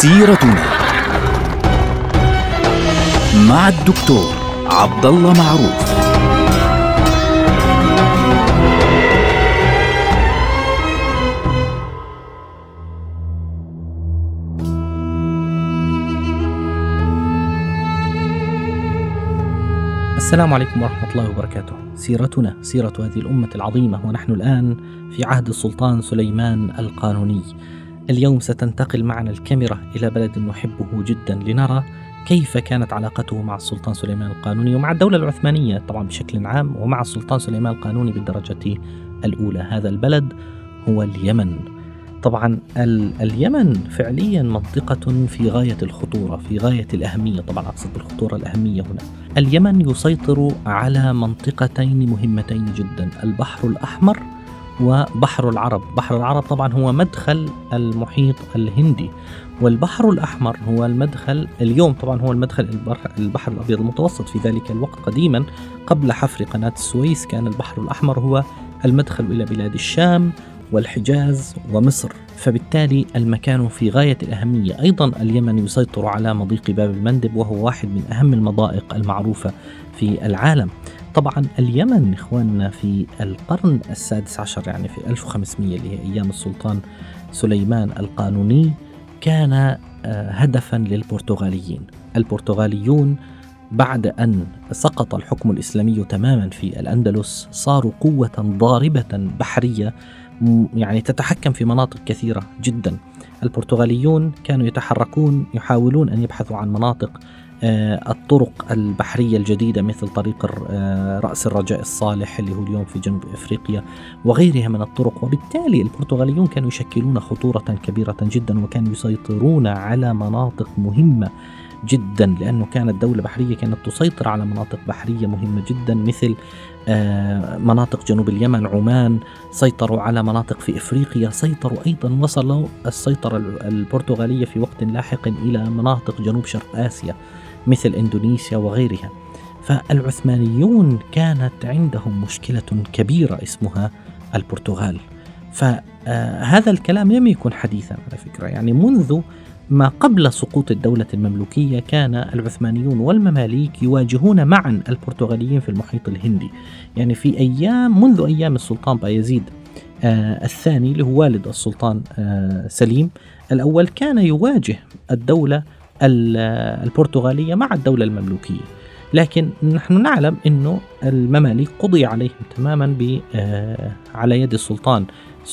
سيرتنا مع الدكتور عبد الله معروف السلام عليكم ورحمة الله وبركاته. سيرتنا سيرة هذه الأمة العظيمة ونحن الآن في عهد السلطان سليمان القانوني. اليوم ستنتقل معنا الكاميرا إلى بلد نحبه جدا لنرى كيف كانت علاقته مع السلطان سليمان القانوني ومع الدولة العثمانية طبعا بشكل عام ومع السلطان سليمان القانوني بالدرجة الأولى. هذا البلد هو اليمن. طبعا اليمن فعليا منطقة في غاية الخطورة في غاية الأهمية طبعا أقصد بالخطورة الأهمية هنا اليمن يسيطر على منطقتين مهمتين جدا البحر الأحمر وبحر العرب. بحر العرب طبعا هو مدخل المحيط الهندي والبحر الأحمر هو المدخل اليوم. طبعا هو المدخل البحر, الأبيض المتوسط في ذلك الوقت قديما. قبل حفر قناة السويس كان البحر الأحمر هو المدخل إلى بلاد الشام والحجاز ومصر. فبالتالي المكان في غاية الأهمية. أيضا اليمن يسيطر على مضيق باب المندب وهو واحد من أهم المضائق المعروفة في العالم. طبعا اليمن إخواننا في القرن السادس عشر يعني في 1500 اللي هي أيام السلطان سليمان القانوني كان آه، هدفا للبرتغاليين. البرتغاليون بعد أن سقط الحكم الإسلامي تماما في الأندلس صاروا قوة ضاربة بحرية يعني تتحكم في مناطق كثيرة جدا. البرتغاليون كانوا يتحركون يحاولون أن يبحثوا عن مناطق الطرق البحرية الجديدة مثل طريق آه، رأس الرجاء الصالح اللي هو اليوم في جنوب إفريقيا وغيرها من الطرق. وبالتالي البرتغاليون كانوا يشكلون خطورة كبيرة جدا وكانوا يسيطرون على مناطق مهمة جدا لأنه كانت دولة بحرية كانت تسيطر على مناطق بحرية مهمة جدا مثل آه، مناطق جنوب اليمن عمان سيطروا على مناطق في إفريقيا سيطروا أيضا وصلوا السيطرة البرتغالية في وقت لاحق إلى مناطق جنوب شرق آسيا. مثل إندونيسيا وغيرها. فالعثمانيون كانت عندهم مشكلة كبيرة اسمها البرتغال. فهذا الكلام لم يكن حديثا على فكرة. يعني منذ ما قبل سقوط الدولة المملوكية كان العثمانيون والمماليك يواجهون معا البرتغاليين في المحيط الهندي. يعني في أيام منذ أيام السلطان بايزيد آه الثاني اللي هو والد السلطان آه سليم الأول كان يواجه الدولة البرتغالية مع الدولة المملوكية لكن نحن نعلم أنه المماليك قضي عليهم تماما آه على يد السلطان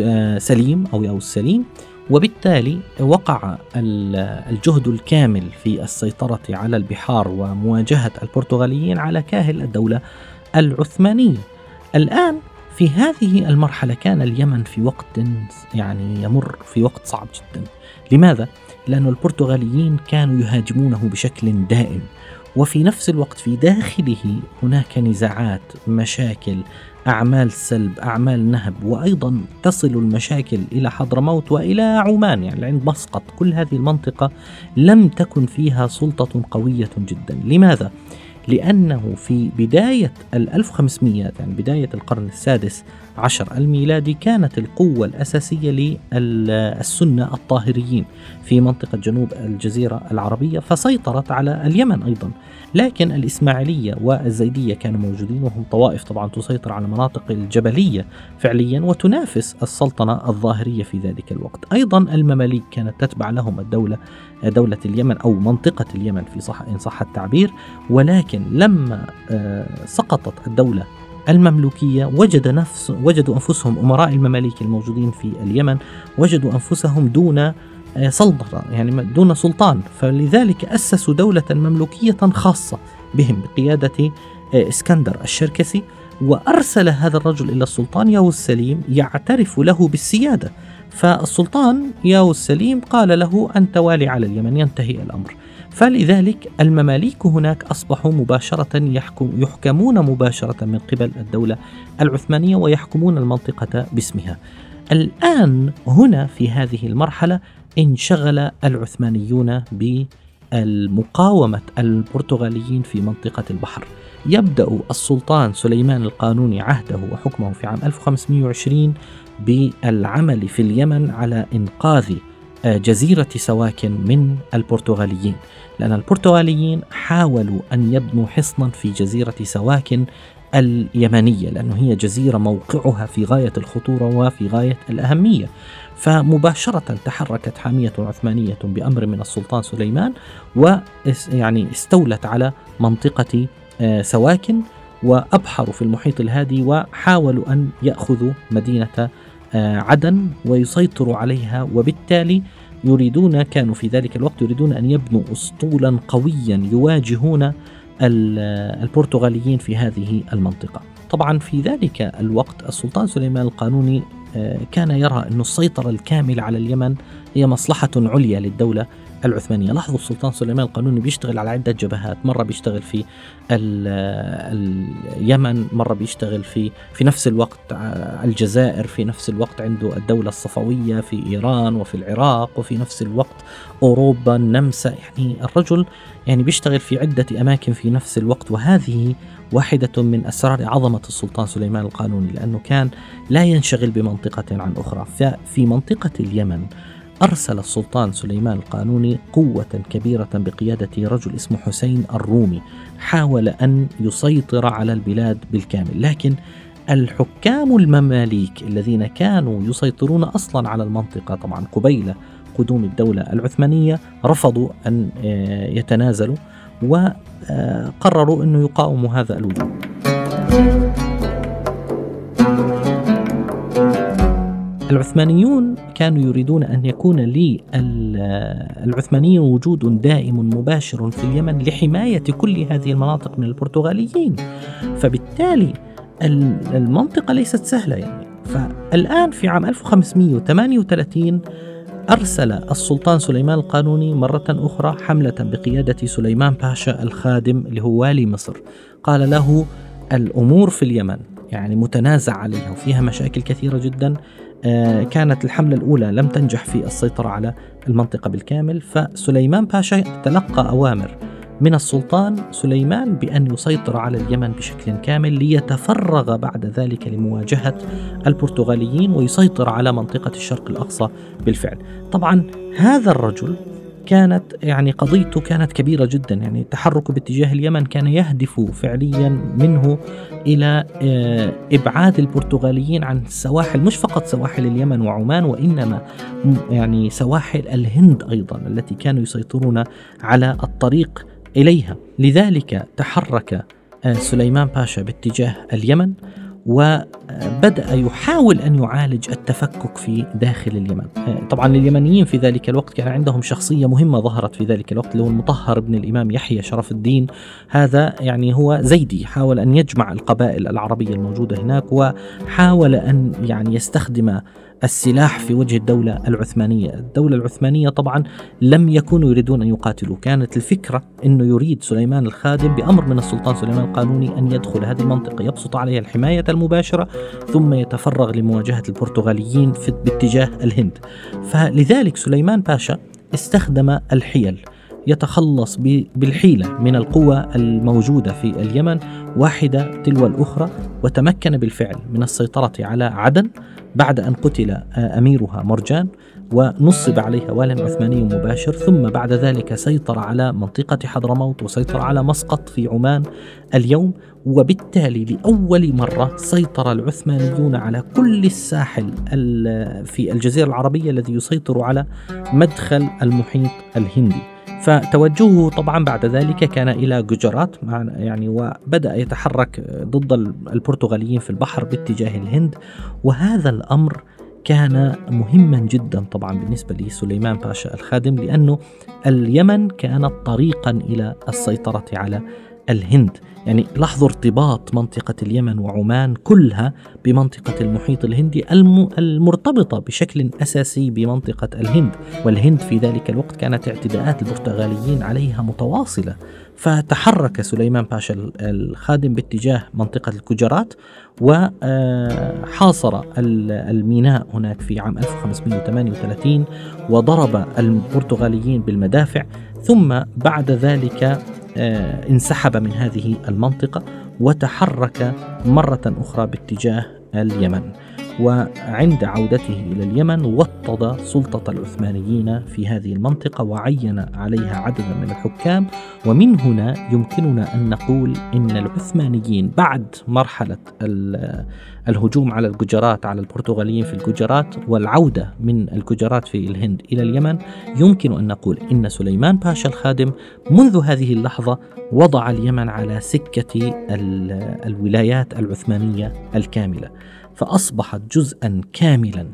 آه، سليم أو أو السليم وبالتالي وقع الجهد الكامل في السيطرة على البحار ومواجهة البرتغاليين على كاهل الدولة العثمانية. الآن في هذه المرحلة كان اليمن في وقت يعني يمر في وقت صعب جدا. لماذا؟ لأن البرتغاليين كانوا يهاجمونه بشكل دائم. وفي نفس الوقت في داخله هناك نزاعات مشاكل أعمال سلب أعمال نهب وأيضا تصل المشاكل إلى حضرموت وإلى عمان يعني عند مسقط. كل هذه المنطقة لم تكن فيها سلطة قوية جدا. لماذا؟ لأنه في بداية ال 1500 يعني بداية القرن السادس عشر الميلادي كانت القوة الأساسية للسنة الطاهريين في منطقة جنوب الجزيرة العربية فسيطرت على اليمن أيضا. لكن الإسماعيلية والزيدية كانوا موجودين وهم طوائف طبعا تسيطر على المناطق الجبلية فعليا وتنافس السلطنة الظاهرية في ذلك الوقت. أيضا المماليك كانت تتبع لهم الدولة دولة اليمن أو منطقة اليمن في صح إن صح التعبير ولكن لما آه، سقطت الدولة المملوكية وجد نفس وجدوا أنفسهم أمراء المماليك الموجودين في اليمن وجدوا أنفسهم دون آه، سلطنة يعني دون سلطان. فلذلك أسسوا دولة مملوكية خاصة بهم بقيادة آه، إسكندر الشركسي وأرسل هذا الرجل إلى السلطان ياو السليم يعترف له بالسيادة. فالسلطان ياو السليم قال له أنت والي على اليمن ينتهي الأمر. فلذلك المماليك هناك أصبحوا مباشرة يحكم يحكمون مباشرة من قبل الدولة العثمانية ويحكمون المنطقة باسمها. الآن هنا في هذه المرحلة انشغل العثمانيون بالمقاومة البرتغاليين في منطقة البحر. يبدأ السلطان سليمان القانوني عهده وحكمه في عام 1520 بالعمل في اليمن على إنقاذ جزيرة سواكن من البرتغاليين لأن البرتغاليين حاولوا أن يبنوا حصنا في جزيرة سواكن اليمنية لأنه هي جزيرة موقعها في غاية الخطورة وفي غاية الأهمية. فمباشرة تحركت حامية عثمانية بأمر من السلطان سليمان ويعني استولت على منطقة آه، سواكن وأبحروا في المحيط الهادي وحاولوا أن يأخذوا مدينة عدن ويسيطروا عليها وبالتالي يريدون كانوا في ذلك الوقت يريدون أن يبنوا أسطولا قويا يواجهون البرتغاليين في هذه المنطقة. طبعا في ذلك الوقت السلطان سليمان القانوني آه، كان يرى أن السيطرة الكاملة على اليمن هي مصلحة عليا للدولة العثمانية. لاحظوا السلطان سليمان القانوني بيشتغل على عدة جبهات مرة بيشتغل في اليمن مرة بيشتغل في في نفس الوقت الجزائر في نفس الوقت عنده الدولة الصفوية في إيران وفي العراق وفي نفس الوقت أوروبا النمسا. يعني الرجل يعني بيشتغل في عدة أماكن في نفس الوقت وهذه واحدة من أسرار عظمة السلطان سليمان القانوني لأنه كان لا ينشغل بمنطقة عن أخرى. ففي منطقة اليمن أرسل السلطان سليمان القانوني قوة كبيرة بقيادة رجل اسمه حسين الرومي حاول أن يسيطر على البلاد بالكامل لكن الحكام المماليك الذين كانوا يسيطرون أصلا على المنطقة طبعا قبيل قدوم الدولة العثمانية رفضوا أن آه، يتنازلوا وقرروا أنه يقاوموا هذا الوجود. العثمانيون كانوا يريدون أن يكون للعثمانيين وجود دائم مباشر في اليمن لحماية كل هذه المناطق من البرتغاليين. فبالتالي المنطقة ليست سهلة يعني. فالآن في عام 1538 أرسل السلطان سليمان القانوني مرة أخرى حملة بقيادة سليمان باشا الخادم اللي هو والي مصر. قال له الأمور في اليمن يعني متنازع عليها وفيها مشاكل كثيرة جدا. كانت الحملة الأولى لم تنجح في السيطرة على المنطقة بالكامل فسليمان باشا تلقى أوامر من السلطان سليمان بأن يسيطر على اليمن بشكل كامل ليتفرغ بعد ذلك لمواجهة البرتغاليين ويسيطر على منطقة الشرق الأقصى بالفعل. طبعا هذا الرجل كانت يعني قضيته كانت كبيرة جدا. يعني تحركه باتجاه اليمن كان يهدف فعليا منه إلى آه، إبعاد البرتغاليين عن السواحل مش فقط سواحل اليمن وعمان وإنما يعني سواحل الهند أيضا التي كانوا يسيطرون على الطريق إليها. لذلك تحرك آه، سليمان باشا باتجاه اليمن. وبدأ يحاول أن يعالج التفكك في داخل اليمن. طبعا اليمنيين في ذلك الوقت كان عندهم شخصية مهمة ظهرت في ذلك الوقت اللي هو المطهر بن الإمام يحيى شرف الدين. هذا يعني هو زيدي حاول أن يجمع القبائل العربية الموجودة هناك وحاول أن يعني يستخدم السلاح في وجه الدولة العثمانية. الدولة العثمانية طبعا لم يكونوا يريدون أن يقاتلوا. كانت الفكرة أنه يريد سليمان الخادم بأمر من السلطان سليمان القانوني أن يدخل هذه المنطقة يبسط عليها الحماية المباشرة ثم يتفرغ لمواجهة البرتغاليين في باتجاه الهند. فلذلك سليمان باشا استخدم الحيل يتخلص بالحيلة من القوى الموجودة في اليمن واحدة تلو الأخرى وتمكن بالفعل من السيطرة على عدن بعد أن قتل آه، أميرها مرجان ونصب عليها وال عثماني مباشر ثم بعد ذلك سيطر على منطقة حضرموت وسيطر على مسقط في عمان اليوم وبالتالي لأول مرة سيطر العثمانيون على كل الساحل في الجزيرة العربية الذي يسيطر على مدخل المحيط الهندي. فتوجهه طبعا بعد ذلك كان إلى جوجرات يعني وبدأ يتحرك ضد البرتغاليين في البحر باتجاه الهند وهذا الأمر كان مهما جدا طبعا بالنسبة لسليمان باشا الخادم لأنه اليمن كانت طريقا إلى السيطرة على الهند. يعني لاحظوا ارتباط منطقة اليمن وعمان كلها بمنطقة المحيط الهندي المرتبطة بشكل أساسي بمنطقة الهند. والهند في ذلك الوقت كانت اعتداءات البرتغاليين عليها متواصلة. فتحرك سليمان باشا الخادم باتجاه منطقة الكجرات وحاصر الميناء هناك في عام 1538 وضرب البرتغاليين بالمدافع. ثم بعد ذلك آه، انسحب من هذه المنطقة وتحرك مرة أخرى باتجاه اليمن. وعند عودته إلى اليمن وطد سلطة العثمانيين في هذه المنطقة وعين عليها عددا من الحكام. ومن هنا يمكننا أن نقول إن العثمانيين بعد مرحلة الهجوم على الججرات على البرتغاليين في الججرات والعودة من الججرات في الهند إلى اليمن يمكن أن نقول إن سليمان باشا الخادم منذ هذه اللحظة وضع اليمن على سكة الولايات العثمانية الكاملة. فأصبحت جزءا كاملا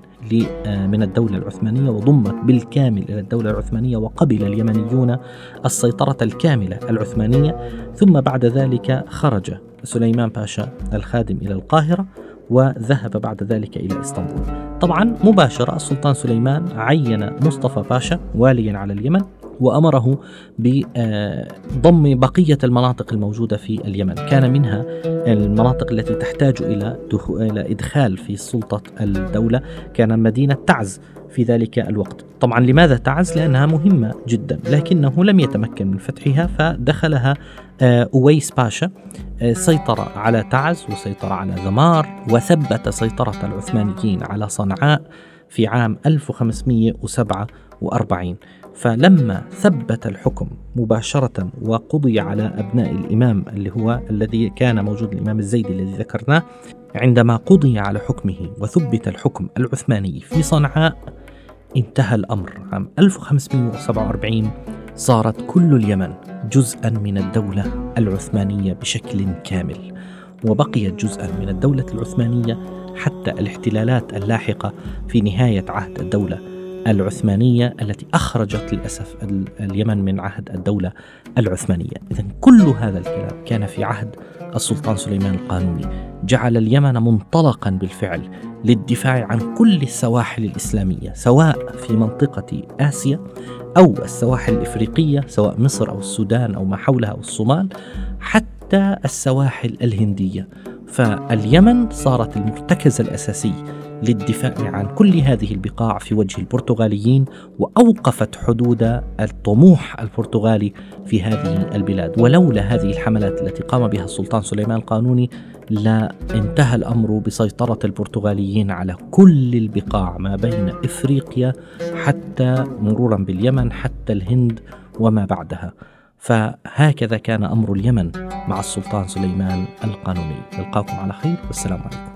من الدولة العثمانية وضمت بالكامل إلى الدولة العثمانية وقبل اليمنيون السيطرة الكاملة العثمانية. ثم بعد ذلك خرج سليمان باشا الخادم إلى القاهرة وذهب بعد ذلك إلى إسطنبول. طبعا مباشرة السلطان سليمان عين مصطفى باشا واليا على اليمن. وأمره بضم بقية المناطق الموجودة في اليمن، كان منها المناطق التي تحتاج إلى إلى إدخال في سلطة الدولة، كان مدينة تعز في ذلك الوقت. طبعا لماذا تعز؟ لأنها مهمة جدا، لكنه لم يتمكن من فتحها فدخلها آه، أويس باشا آه، سيطر على تعز وسيطر على ذمار وثبت سيطرة العثمانيين على صنعاء في عام 1547 فلما ثبت الحكم مباشرة وقضي على أبناء الإمام اللي هو الذي كان موجود الإمام الزيدي الذي ذكرناه عندما قضي على حكمه وثبت الحكم العثماني في صنعاء انتهى الأمر. عام 1547 صارت كل اليمن جزءا من الدولة العثمانية بشكل كامل وبقيت جزءا من الدولة العثمانية حتى الاحتلالات اللاحقة في نهاية عهد الدولة. العثمانية التي أخرجت للأسف اليمن من عهد الدولة العثمانية. إذا كل هذا الكلام كان في عهد السلطان سليمان القانوني. جعل اليمن منطلقا بالفعل للدفاع عن كل السواحل الإسلامية سواء في منطقة آسيا أو السواحل الإفريقية سواء مصر أو السودان أو ما حولها أو الصومال حتى السواحل الهندية. فاليمن صارت المرتكز الأساسي للدفاع عن كل هذه البقاع في وجه البرتغاليين وأوقفت حدود الطموح البرتغالي في هذه البلاد. ولولا هذه الحملات التي قام بها السلطان سليمان القانوني لا انتهى الأمر بسيطرة البرتغاليين على كل البقاع ما بين إفريقيا حتى مرورا باليمن حتى الهند وما بعدها. فهكذا كان أمر اليمن مع السلطان سليمان القانوني. نلقاكم على خير والسلام عليكم.